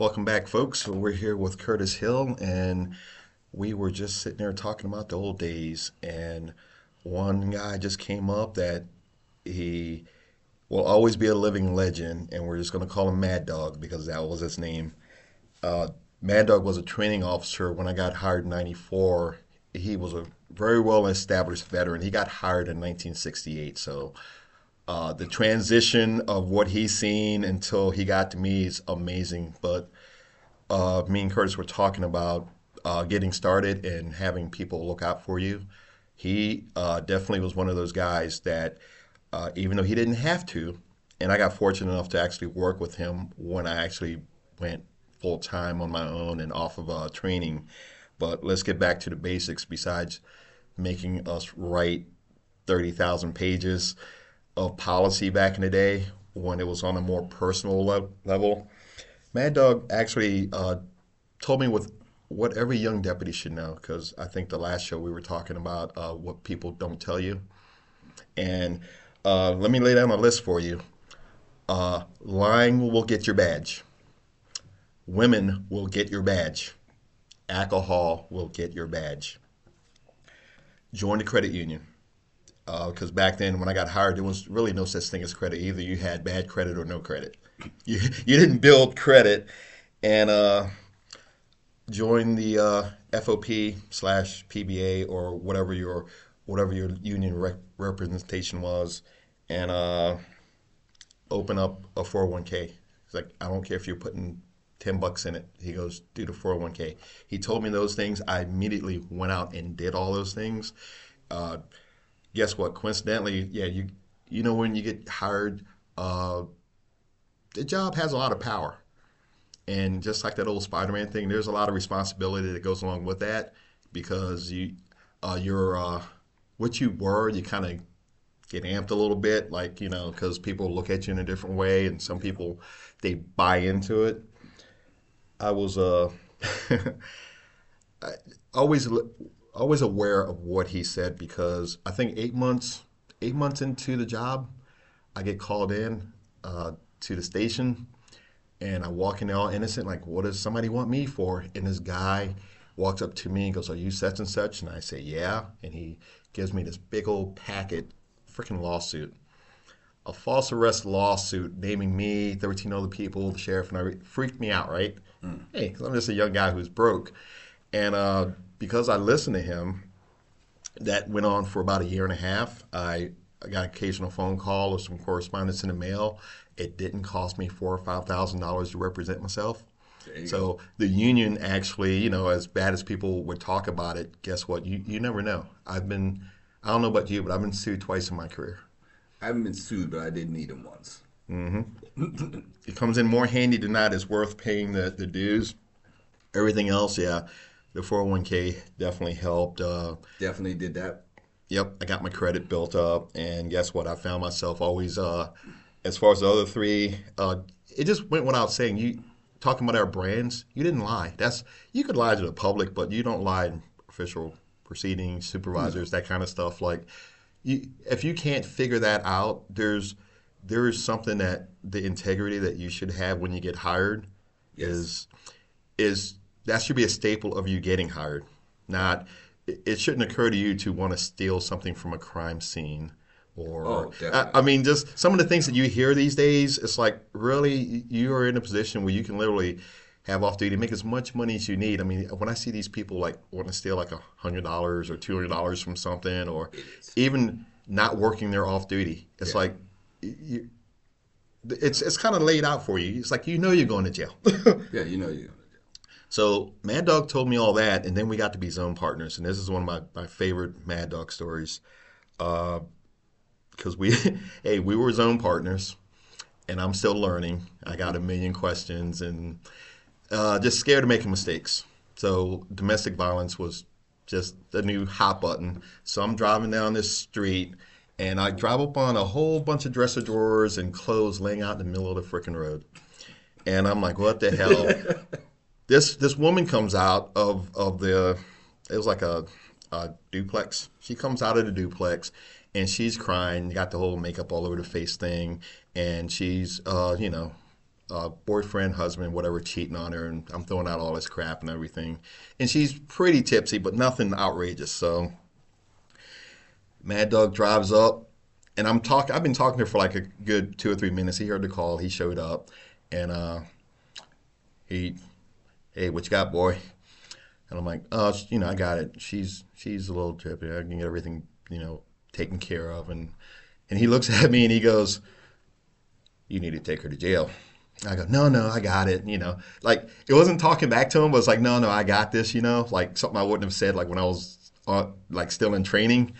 Welcome back, folks. We're here with Curtis Hill, and we were just sitting there talking about the old days. And one guy just came up that he will always be a living legend, and we're just going to call him Mad Dog because that was his name. Uh, Mad Dog was a training officer when I got hired in '94. He was a very well established veteran. He got hired in 1968, so uh, the transition of what he's seen until he got to me is amazing. But uh, me and Curtis were talking about uh, getting started and having people look out for you. He uh, definitely was one of those guys that, uh, even though he didn't have to, and I got fortunate enough to actually work with him when I actually went full time on my own and off of uh, training. But let's get back to the basics. Besides making us write thirty thousand pages of policy back in the day when it was on a more personal le- level. Mad Dog actually uh, told me with what every young deputy should know because I think the last show we were talking about uh, what people don't tell you. And uh, let me lay down a list for you. Uh, lying will get your badge. Women will get your badge. Alcohol will get your badge. Join the credit union because uh, back then when I got hired, there was really no such thing as credit. Either you had bad credit or no credit. You you didn't build credit, and uh, join the uh, FOP slash PBA or whatever your whatever your union rep- representation was, and uh, open up a 401k. It's like I don't care if you're putting 10 bucks in it. He goes, do the 401k. He told me those things. I immediately went out and did all those things. Uh, guess what? Coincidentally, yeah, you you know when you get hired, uh, the job has a lot of power, and just like that old Spider-Man thing, there's a lot of responsibility that goes along with that because you uh, you're uh, what you were, you kind of get amped a little bit, like you know, because people look at you in a different way, and some people they buy into it. I was uh, I always always aware of what he said because I think eight months eight months into the job, I get called in uh, to the station, and I walk in all innocent, like, "What does somebody want me for?" And this guy walks up to me and goes, "Are you such and such?" And I say, "Yeah," and he gives me this big old packet, freaking lawsuit. A false arrest lawsuit naming me, 13 other people, the sheriff, and I freaked me out, right? Mm. Hey, because I'm just a young guy who's broke. And uh, because I listened to him, that went on for about a year and a half. I, I got an occasional phone call or some correspondence in the mail. It didn't cost me four or five thousand dollars to represent myself. So go. the union actually, you know, as bad as people would talk about it, guess what? You you never know. I've been, I don't know about you, but I've been sued twice in my career. I haven't been sued, but I did need them once. Mm-hmm. it comes in more handy than not. It's worth paying the, the dues. Everything else, yeah the 401k definitely helped. Uh, definitely did that. Yep, I got my credit built up, and guess what? I found myself always, uh, as far as the other three, uh, it just went without saying. You talking about our brands, you didn't lie. That's you could lie to the public, but you don't lie in official proceedings, supervisors, mm-hmm. that kind of stuff. Like, you, if you can't figure that out, there's there is something that the integrity that you should have when you get hired yes. is is that should be a staple of you getting hired. Not it shouldn't occur to you to want to steal something from a crime scene or oh, I, I, mean just some of the things that you hear these days it's like really you are in a position where you can literally have off duty make as much money as you need. I mean when i see these people like want to steal like a hundred dollars or two hundred dollars from something or even not working their off duty it's yeah. like you, it's it's kind of laid out for you. It's like you know you're going to jail. Yeah you know you so Mad Dog told me all that, and then we got to be zone partners, and this is one of my, my favorite Mad Dog stories, because uh, we, hey, we were zone partners, and I'm still learning. I got a million questions, and uh, just scared of making mistakes. So domestic violence was just the new hot button. So I'm driving down this street, and I drive up on a whole bunch of dresser drawers and clothes laying out in the middle of the freaking road. And I'm like, what the hell? this this woman comes out of of the it was like a, a duplex. She comes out of the duplex and she's crying. Got the whole makeup all over the face thing, and she's uh, you know uh, boyfriend, husband, whatever, cheating on her, and I'm throwing out all this crap and everything. And she's pretty tipsy, but nothing outrageous. So Mad Dog drives up, and I'm talking. I've been talking to her for like a good two or three minutes. He heard the call. He showed up, and uh, he, hey, what you got, boy? And I'm like, oh, you know, I got it. She's she's a little trippy. I can get everything, you know, taken care of. And and he looks at me and he goes, you need to take her to jail. I go, no, no, I got it. You know, like it wasn't talking back to him, but it's like, no, no, I got this. You know, like something I wouldn't have said like when I was uh, like still in training.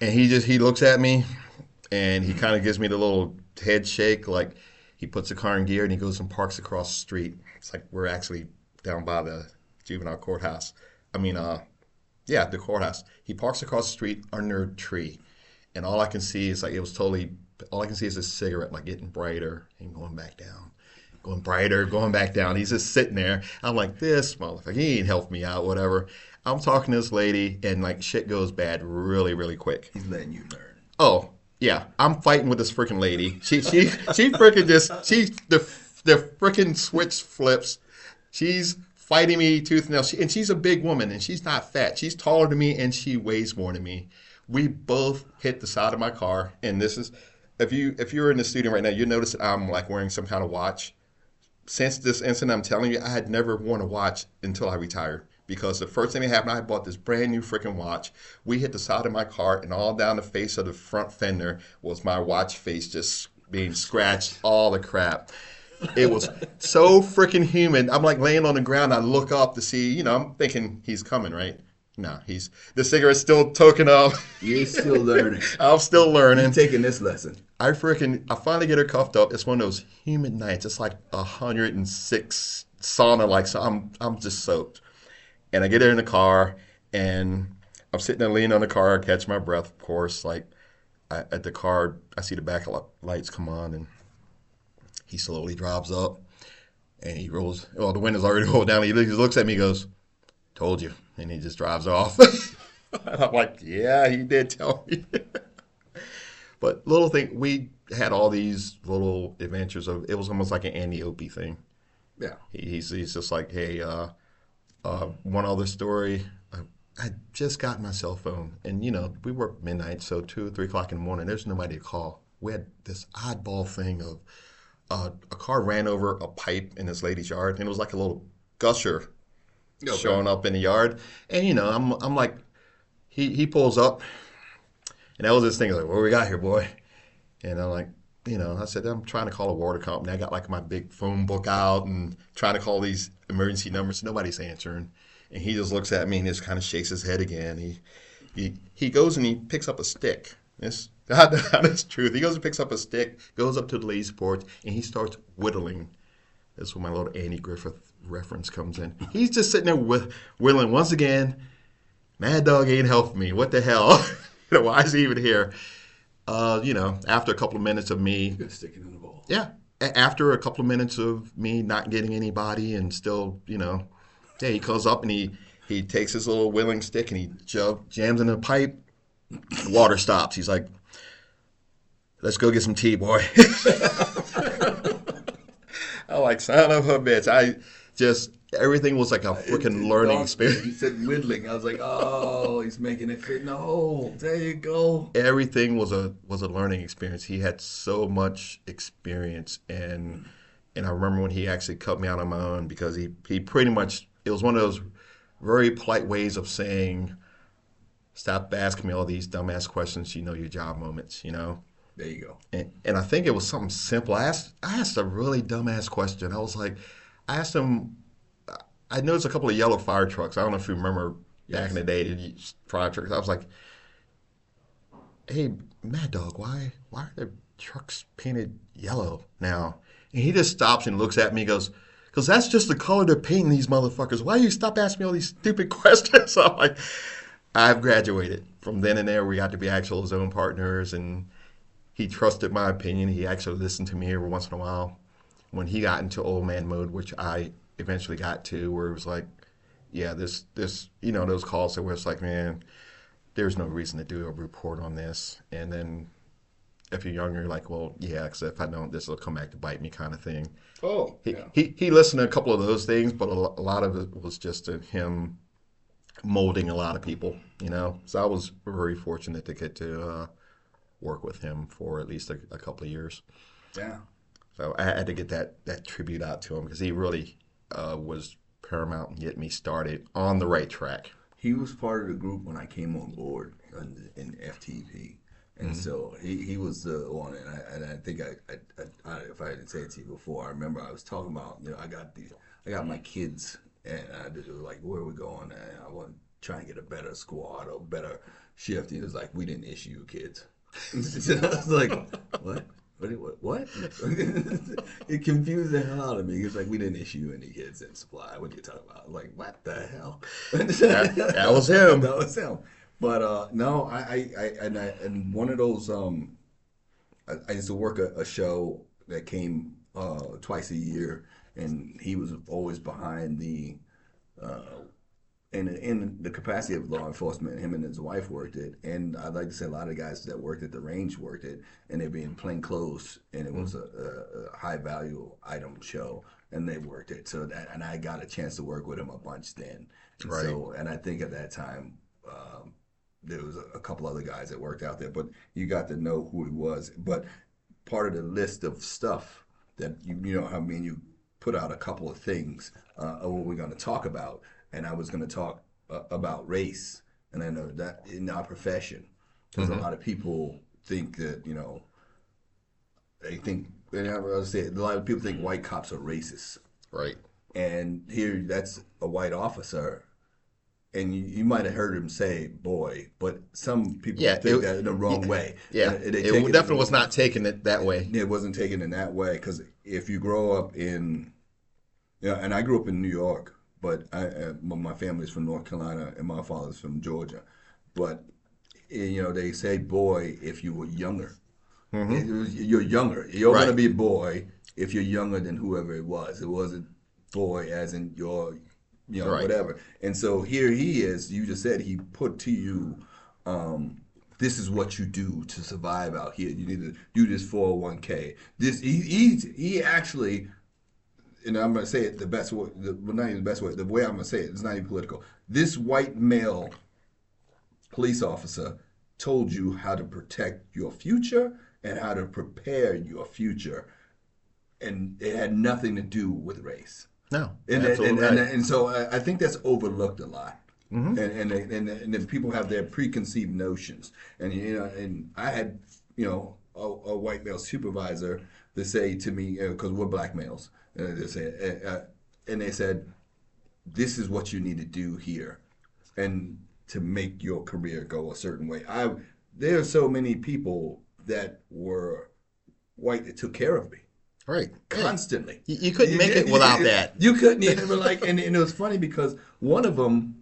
And he just he looks at me, and he kind of gives me the little head shake, like he puts the car in gear and he goes and parks across the street. It's like we're actually down by the juvenile courthouse. I mean, uh, yeah, the courthouse. He parks across the street under a tree, and all I can see is like it was totally. All I can see is a cigarette like getting brighter and going back down, going brighter, going back down. He's just sitting there. I'm like, this motherfucker, he ain't helped me out, whatever. I'm talking to this lady, and like shit goes bad really, really quick. He's letting you learn. Oh, yeah, I'm fighting with this freaking lady. She she she freaking just she the the freaking switch flips. She's fighting me tooth and nail. She, and she's a big woman and she's not fat. She's taller than me and she weighs more than me. We both hit the side of my car, and this is if you if you're in the studio right now, you notice that I'm like wearing some kind of watch. Since this incident, I'm telling you, I had never worn a watch until I retired because the first thing that happened, I bought this brand new freaking watch. We hit the side of my car, and all down the face of the front fender was my watch face just being scratched, all the crap. It was so freaking humid. I'm like laying on the ground. I look up to see, you know, I'm thinking he's coming, right? No, he's the cigarette's still token up. You're still learning. I'm still learning. I'm taking this lesson. I freaking I finally get her cuffed up. It's one of those humid nights. It's like 106 sauna like so I'm I'm just soaked. And I get her in the car and I'm sitting there leaning on the car, catch my breath, of course. Like I, at the car, I see the back lights come on and he slowly drives up and he rolls. Well, the window's already rolled down. He looks at me, goes, "Told you," and he just drives off. I'm like, "Yeah, he did tell me." but little thing, we had all these little adventures of. It was almost like an Andy Opie thing. Yeah. He, he's he's just like, "Hey, uh, uh, one other story." I just got my cell phone, and you know we work midnight, so two or three o'clock in the morning. There's nobody to call. We had this oddball thing of uh, a car ran over a pipe in this lady's yard, and it was like a little gusher okay. showing up in the yard. And you know, I'm I'm like, he he pulls up, and that was this thing like, what we got here, boy? And I'm like, you know, I said I'm trying to call a water company. I got like my big phone book out and trying to call these emergency numbers. Nobody's answering, and he just looks at me and just kind of shakes his head again. He he he goes and he picks up a stick. This God, that is truth. He goes and picks up a stick, goes up to the lady's porch, and he starts whittling. That's where my little Andy Griffith reference comes in. He's just sitting there with whittling. Once again, Mad Dog ain't helping me. What the hell? you know, why is he even here? Uh, you know, after a couple of minutes of me, sticking in the ball. Yeah, after a couple of minutes of me not getting anybody and still, you know, yeah, he comes up and he he takes his little whittling stick and he jams in a pipe. The water stops. He's like, let's go get some tea, boy. I like son of a bitch. I just everything was like a freaking learning experience. He said whittling. I was like, oh, he's making it fit in the hole. There you go. Everything was a was a learning experience. He had so much experience, and and I remember when he actually cut me out on my own because he he pretty much it was one of those very polite ways of saying, stop asking me all these dumbass questions. You know your job moments. You know. There you go. And, and I think it was something simple. I asked I asked a really dumbass question. I was like, I asked him. I noticed a couple of yellow fire trucks. I don't know if you remember yes. back in the day, fire trucks. I was like, "Hey, Mad Dog, why why are the trucks painted yellow now?" And he just stops and looks at me. and goes, "Cause that's just the color they're painting these motherfuckers. Why do you stop asking me all these stupid questions?" So I'm like, I've graduated. From then and there, we got to be actual zone partners and he trusted my opinion. He actually listened to me every once in a while. When he got into old man mode, which I eventually got to, where it was like, yeah, this this you know those calls that where it's like, man, there's no reason to do a report on this, and then if you're younger, you're like, well, yeah, because if I don't, this will come back to bite me, kind of thing. Oh, He, yeah. he he listened to a couple of those things, but a, a lot of it was just him molding a lot of people, you know. So I was very fortunate to get to uh, work with him for at least a, a couple of years. Yeah. So I had to get that that tribute out to him because he really uh, was paramount in getting me started on the right track. He was part of the group when I came on board in, in FTP. And so he, he was the one, and I, and I think I, I, I, if I didn't say it to you before, I remember I was talking about, you know, I got these, I got my kids, and I was like, where are we going? And I want to try and get a better squad or better shift. He was like, we didn't issue you kids. I was like, what? What? What? it confused the hell out of me. It's like we didn't issue any kids in supply. What are you talking about? Like, what the hell? That, that was him. that was him. But uh, no, I, I, I and I and one of those um, I, I used to work a, a show that came uh twice a year, and he was always behind the uh in in the capacity of law enforcement. Him and his wife worked it, and I'd like to say a lot of the guys that worked at the range worked it, and they'd be in plain clothes, and it was a, a, a high value item show, and they worked it. So that, and I got a chance to work with him a bunch then. And Right. So, and I think at that time. Um, there was a, a couple other guys that worked out there, but you got to know who he was. But part of the list of stuff that you you know, I mean, you put out a couple of things uh, of what we're going to talk about, and I was going to talk uh, about race, and I know that in our profession, because a lot of people think that you know, they think, and I was say a lot of people think white cops are racist, Right. and here that's a white officer. And you, you might have heard him say "boy," but some people Yeah, think it- that in the wrong way. Yeah. Uh, they it take definitely was not taking it that way. it wasn't taken in that way because if you grow up in, yeah, and I grew up in New York, but I, uh, my family's from North Carolina and my father's from Georgia, but eh, you know they say boy if you were younger. Was- you're younger. You're Right. gonna be a boy if you're younger than whoever it was. It wasn't boy as in your, you know, Right. whatever. And so here he is. You just said he put to you um, this is what you do to survive out here. You need to do this 401k. This he he, he actually, and I'm gonna say it the best way, the, well, not even the best way. The way I'm gonna say it, it's not even political. This white male police officer told you how to protect your future and how to prepare your future, and it had nothing to do with race. No. And, absolutely and, right. and, and so I I think that's overlooked a lot. Mm-hmm. And, and, and, and then people have their preconceived notions. And, you know, and I had, you know, a, a white male supervisor to say to me, because we're black males, and they, say, uh, uh, and they said, this is what you need to do here and to make your career go a certain way. I there are so many people that were white that took care of me right. Constantly. You- you couldn't make it without that. You couldn't even like, and, and it was funny because one of them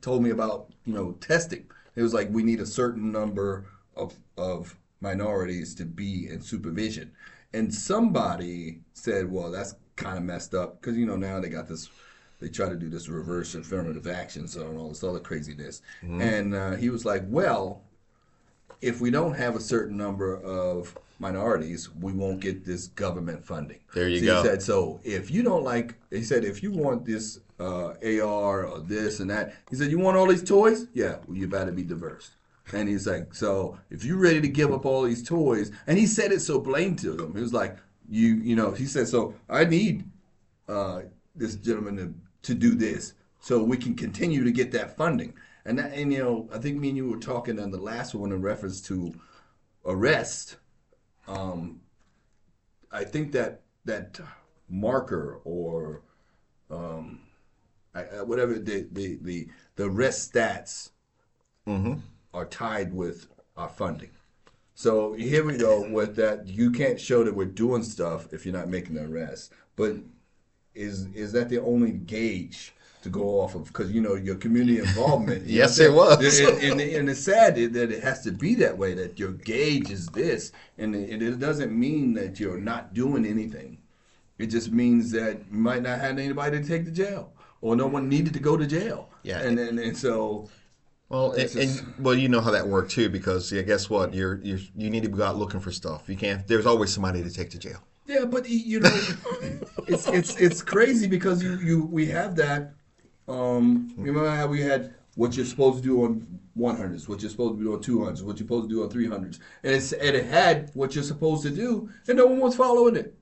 told me about you know testing. It was like we need a certain number of of minorities to be in supervision, and somebody said, "Well, that's kind of messed up because you know now they got this." They try to do this reverse affirmative action, so and all this other craziness. Mm-hmm. And uh, he was like, "Well, if we don't have a certain number of minorities, we won't get this government funding. There you so go. He said, so if you don't like, he said, if you want this uh, AR or this and that, he said, you want all these toys? Yeah, well, you better be diverse. And he's like, so if you're ready to give up all these toys, and he said it so blamed to them. He was like, you, you know, he said, so I need uh, this gentleman to, to do this so we can continue to get that funding. And that, and you know, I think me and you were talking on the last one in reference to arrest. Um, I think that that marker or um, I, whatever the the the the arrest stats are tied with our funding. So here we go with that. You can't show that we're doing stuff if you're not making the arrest. But is is that the only gauge to go off of? Because you know your community involvement. you Yes, it was. And, and, and it's sad that it has to be that way. That your gauge is this, and it, it doesn't mean that you're not doing anything. It just means that you might not have anybody to take to jail, or no one needed to go to jail. Yeah. And and, and so Well, and, just- and well, you know how that worked too, because yeah, guess what? You're you you need to go out looking for stuff. You can't. There's always somebody to take to jail. Yeah, but you know, it's it's it's crazy because you you we have that. Um, remember how we had what you're supposed to do on 100s, what you're supposed to do on 200s, what you're supposed to do on 300s, and it's and it had what you're supposed to do, and no one was following it.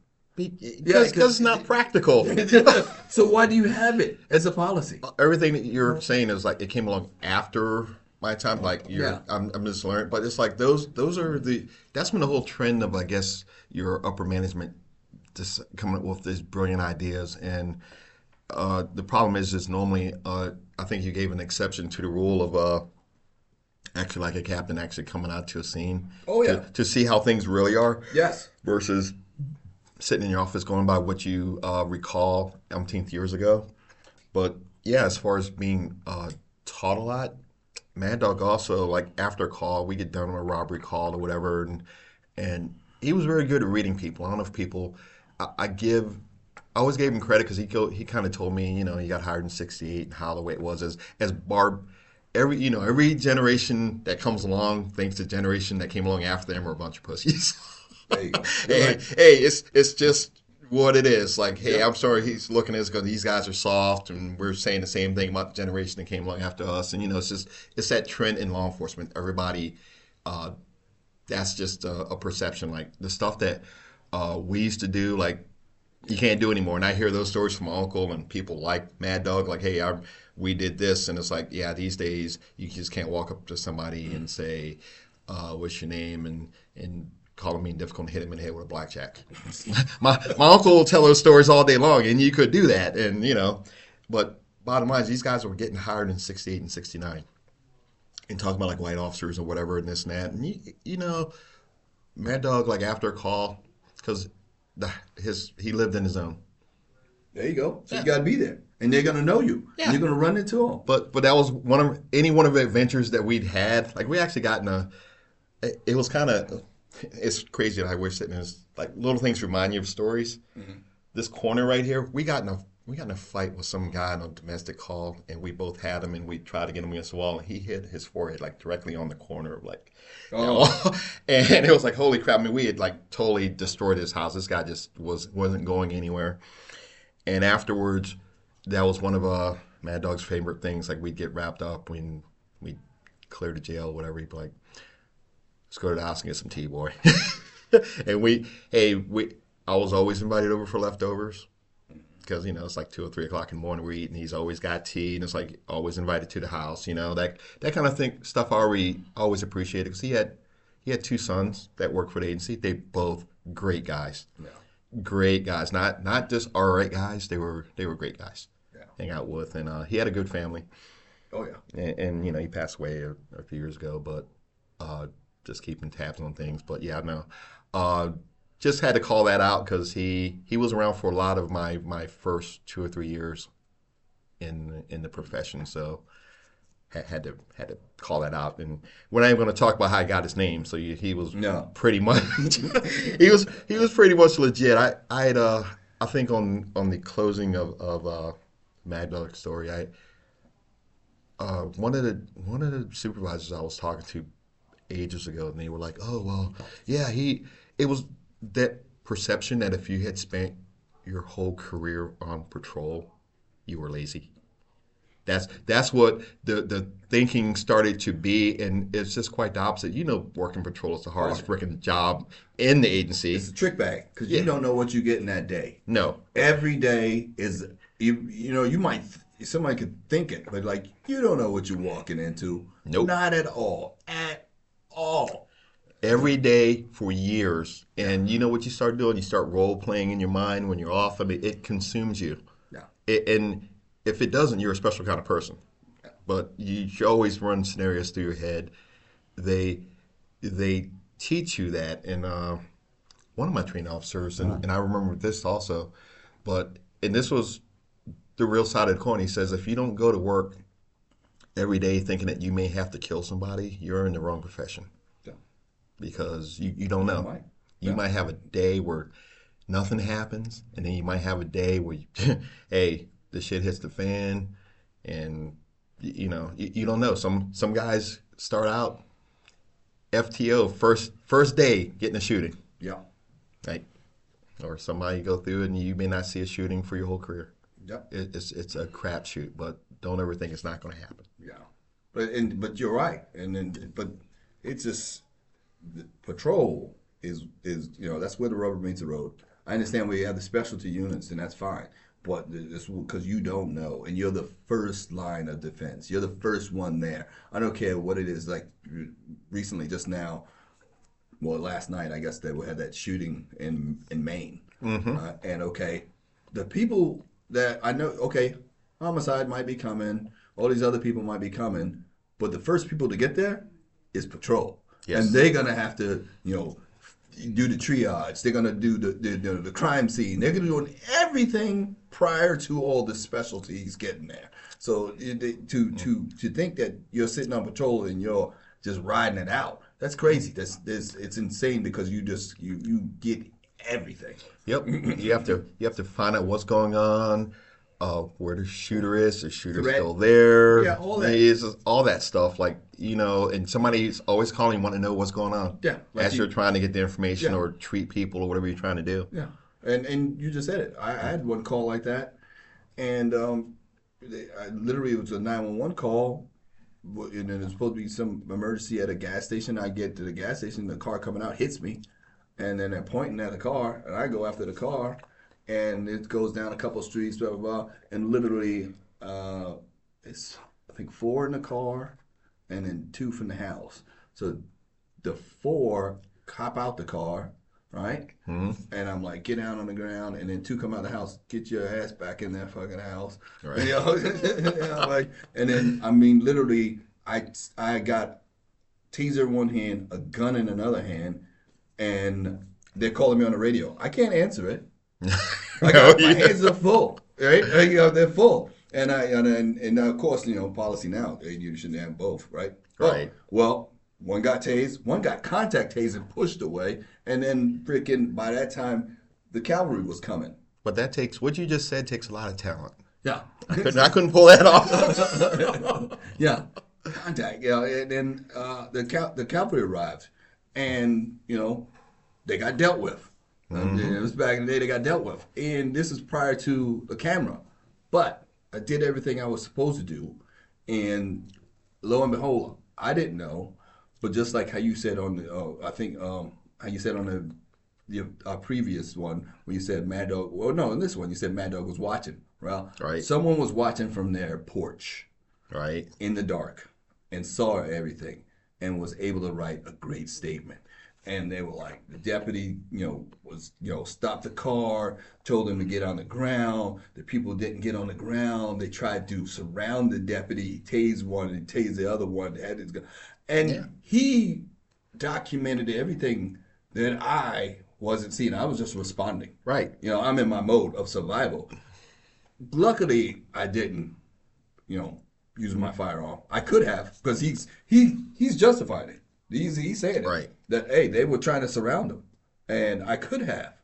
Because 'cause- it's not practical. so why do you have it as a policy? Everything that you're saying is like it came along after my time. Like you're, Yeah. I'm, I'm just learning, but it's like those those are the that's when the whole trend of I guess your upper management just coming up with these brilliant ideas and. Uh, the problem is, is normally uh, I think you gave an exception to the rule of uh, actually like a captain actually coming out to a scene. Oh, yeah. To, to see how things really are Yes. versus sitting in your office going by what you uh, recall umpteenth years ago. But yeah, as far as being uh, taught a lot, Mad Dog also like after a call, we get done with a robbery call or whatever, and and he was very good at reading people. I don't know if people, I, I give. I always gave him credit because he go, he kind of told me, you know, he got hired in '68 and how the way it was as as Barb. Every you know every generation that comes along thinks the generation that came along after them are a bunch of pussies. You go. hey, hey, it's it's just what it is. Like, hey, I'm sorry he's looking at us because these guys are soft, and we're saying the same thing about the generation that came along after us. And you know, it's just it's that trend in law enforcement. Everybody, uh, that's just a, a perception. Like the stuff that uh, we used to do, like you can't do anymore. And I hear those stories from my uncle and people like Mad Dog, like, hey, I, we did this, and it's like, yeah, these days you just can't walk up to somebody and say, uh, what's your name, and and call him mean difficult and hit him in the head with a blackjack. my my uncle will tell those stories all day long, and you could do that, and you know, but bottom line is these guys were getting hired in '68 and '69, and talking about like white officers or whatever and this and that, and you you know, Mad Dog like after a call because the his he lived in his own. There you go. So Yeah. you got to be there, and they're gonna know you. Yeah. And you're gonna run into them. But but that was one of any one of the adventures that we'd had. Like we actually got in a. It, it was kind of. It's crazy that I wish sitting in this like little things remind you of stories. This corner right here, we got in a we got in a fight with some guy on a domestic call, and we both had him, and we tried to get him against the wall, and he hit his forehead like directly on the corner, of like. Oh. and it was like holy crap! I mean, we had like totally destroyed his house. This guy just was wasn't going anywhere. And afterwards, that was one of uh, Mad Dog's favorite things. Like we'd get wrapped up when we clear the jail, whatever. He'd be like, "Let's go to the house and get some tea, boy." and we, hey, we, I was always invited over for leftovers because you know it's like two or three o'clock in the morning. We're eating. He's always got tea, and it's like always invited to the house. You know that that kind of thing stuff. I already always appreciated because he had he had two sons that worked for the agency. They both great guys great guys. Not not just all right guys. They were they were great guys. Yeah. Hang out with, and uh, he had a good family. Oh yeah. And, and you know he passed away a, a few years ago, but uh, just keeping tabs on things. But yeah, no, uh, just had to call that out because he he was around for a lot of my my first two or three years in in the profession. So. Had, had to had to call that out, and we're not even going to talk about how I got his name. So he, he was No. pretty much he was he was pretty much legit. I I had uh I think on on the closing of of uh, Mad Dog story, I uh one of the one of the supervisors I was talking to ages ago, and they were like, oh well, yeah, he it was that perception that if you had spent your whole career on patrol, you were lazy. That's that's what the the thinking started to be, and it's just quite the opposite. You know, working patrol is the hardest freaking job in the agency. It's a trick bag because Yeah. you don't know what you're getting that day. No, Every day is you. You know, you might somebody could think it, but like you don't know what you're walking into. Nope. Not at all. At all. every day for years, and you know what you start doing? You start role playing in your mind when you're off. I mean, it consumes you. Yeah. It, and if it doesn't, you're a special kind of person. Yeah. But you should always run scenarios through your head. They they teach you that, and uh, one of my training officers, and, and I remember this also, but and this was the real side of the coin. He says if you don't go to work every day thinking that you may have to kill somebody, you're in the wrong profession Yeah. because you, you don't know. might. You might have a day where nothing happens, and then you might have a day where, you, hey, the shit hits the fan, and you know, you, you don't know. Some some guys start out FTO first first day getting a shooting, Yeah. right? Or somebody go through it and you may not see a shooting for your whole career. Yep. It, it's it's a crapshoot, but don't ever think it's not going to happen. But and but you're right, and then but it's just the patrol is is you know that's where the rubber meets the road. I understand we have the specialty units, and that's fine. But it's because you don't know, and you're the first line of defense. You're the first one there. I don't care what it is. Like recently, just now, well, last night I guess they had that shooting in in Maine, uh, and okay, the people that I know, okay, homicide might be coming, all these other people might be coming, but the first people to get there is patrol, Yes. and they're gonna have to, you know, do the triage. They're gonna do the the, the, the crime scene. They're gonna do everything prior to all the specialties getting there. So it- it- to mm-hmm. to to think that you're sitting on patrol and you're just riding it out, that's crazy. That's, that's it's insane because you just you you get everything. Yep. you have to you have to find out what's going on, uh, where the shooter is. The shooter's Threat. still there. Yeah, all that. Is all that stuff. Like you know, and somebody's always calling, you, want to know what's going on. Yeah, like as you- are trying to get the information Yeah. or treat people or whatever you're trying to do. Yeah, and and you just said it. I, I had one call like that, and um, I, literally it was a nine one one call, and then it's supposed to be some emergency at a gas station. I get to the gas station, the car coming out hits me, and then they're pointing at the car, and I go after the car, and it goes down a couple streets, blah blah blah, and literally, uh, it's I think four in the car, and then two from the house. So the four cop out the car, right? Hmm? And I'm like, get down on the ground, and then two come out of the house, get your ass back in that fucking house. Right. You know? And like, and then I mean, literally, I I got taser in one hand, a gun in another hand, and they're calling me on the radio. I can't answer it. I got, my hands are full, right? You know, they're full. And I and, and and of course, you know, policy now, you shouldn't have both, right? Right. Well, one got tased, one got contact tased and pushed away, and then freaking by that time, the cavalry was coming. But that takes what you just said takes a lot of talent. Yeah. I couldn't, I couldn't pull that off. yeah, contact. Yeah, and then uh, the cal- the cavalry arrived, and you know they got dealt with. Um, it was back in the day they got dealt with, and this is prior to the camera. But I did everything I was supposed to do, and lo and behold, I didn't know. But just like how you said on the, uh, I think um, how you said on the the uh, previous one when you said Mad Dog. Well, no, in this one you said Mad Dog was watching. Well, Right. someone was watching from their porch right. in the dark and saw everything and was able to write a great statement. And they were like, the deputy, you know, was, you know, stopped the car, told them to get on the ground. The people didn't get on the ground. They tried to surround the deputy, tase one and tase the other one. Had his gun. And he documented everything that I wasn't seeing. I was just responding. Right. You know, I'm in my mode of survival. Luckily, I didn't, you know, use my firearm. I could have because he's he he's justified it. He's saying it Right. that hey they were trying to surround him, and I could have,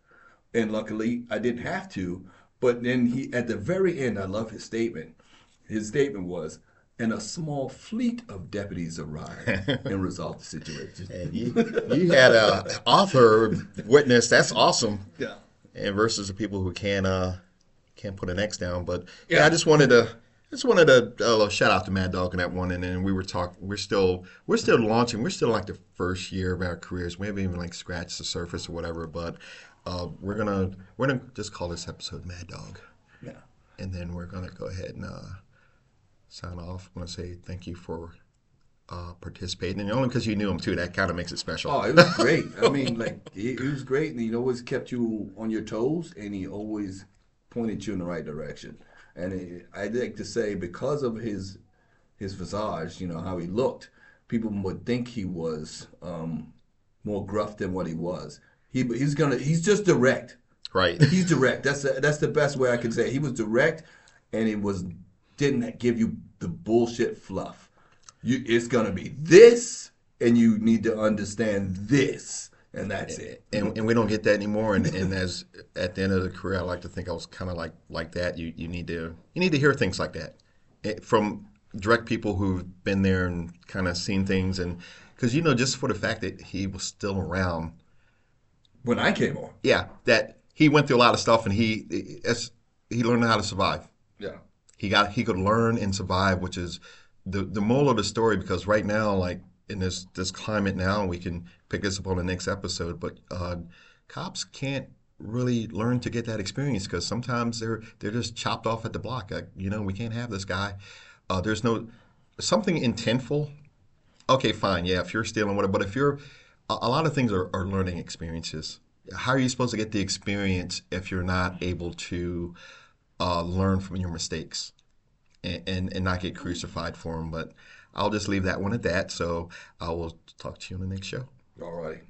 and luckily I didn't have to. But then he at the very end, I love his statement. His statement was. And a small fleet of deputies arrived and resolved the situation. And you, you had a author witness. That's awesome. Yeah. and versus the people who can't uh can't put an X down. But yeah, Yeah. I just wanted to just wanted to uh, shout out to Mad Dog on that one. And then we were talking. We're still we're still launching. We're still like the first year of our careers. We haven't even like scratched the surface or whatever. But uh, we're gonna we're gonna just call this episode Mad Dog, Yeah. and then we're gonna go ahead and uh, sign off. I want to say thank you for. Uh, participating and only because you knew him too that kind of makes it special Oh, it was great. I mean, like he, he was great, and he always kept you on your toes, and he always pointed you in the right direction. And I'd like to say, because of his his visage, you know how he looked, people would think he was um, more gruff than what he was. He he's gonna he's just direct. right He's direct. That's the, that's the best way I can say. It. He was direct, and it was didn't give you the bullshit fluff. You, it's gonna be this, and you need to understand this, and that's it. and, and we don't get that anymore. And, and as at the end of the career, I like to think I was kind of like like that. You you need to you need to hear things like that It- from direct people who've been there and kind of seen things, and because you know, just for the fact that he was still around, When I came on. yeah, that he went through a lot of stuff, and he as he learned how to survive. Yeah. He got he could learn and survive, which is the the moral of the story. Because right now, like in this this climate now, we can pick this up on the next episode. But uh, cops can't really learn to get that experience because sometimes they're they're just chopped off at the block. Like, you know, we can't have this guy. Uh, there's no something intentful. Okay, fine, yeah, if you're stealing whatever. But if you're a, a lot of things are, are learning experiences. How are you supposed to get the experience if you're not able to uh, learn from your mistakes and, and, and not get crucified for them? But I'll just leave that one at that. So I will talk to you on the next show. All right.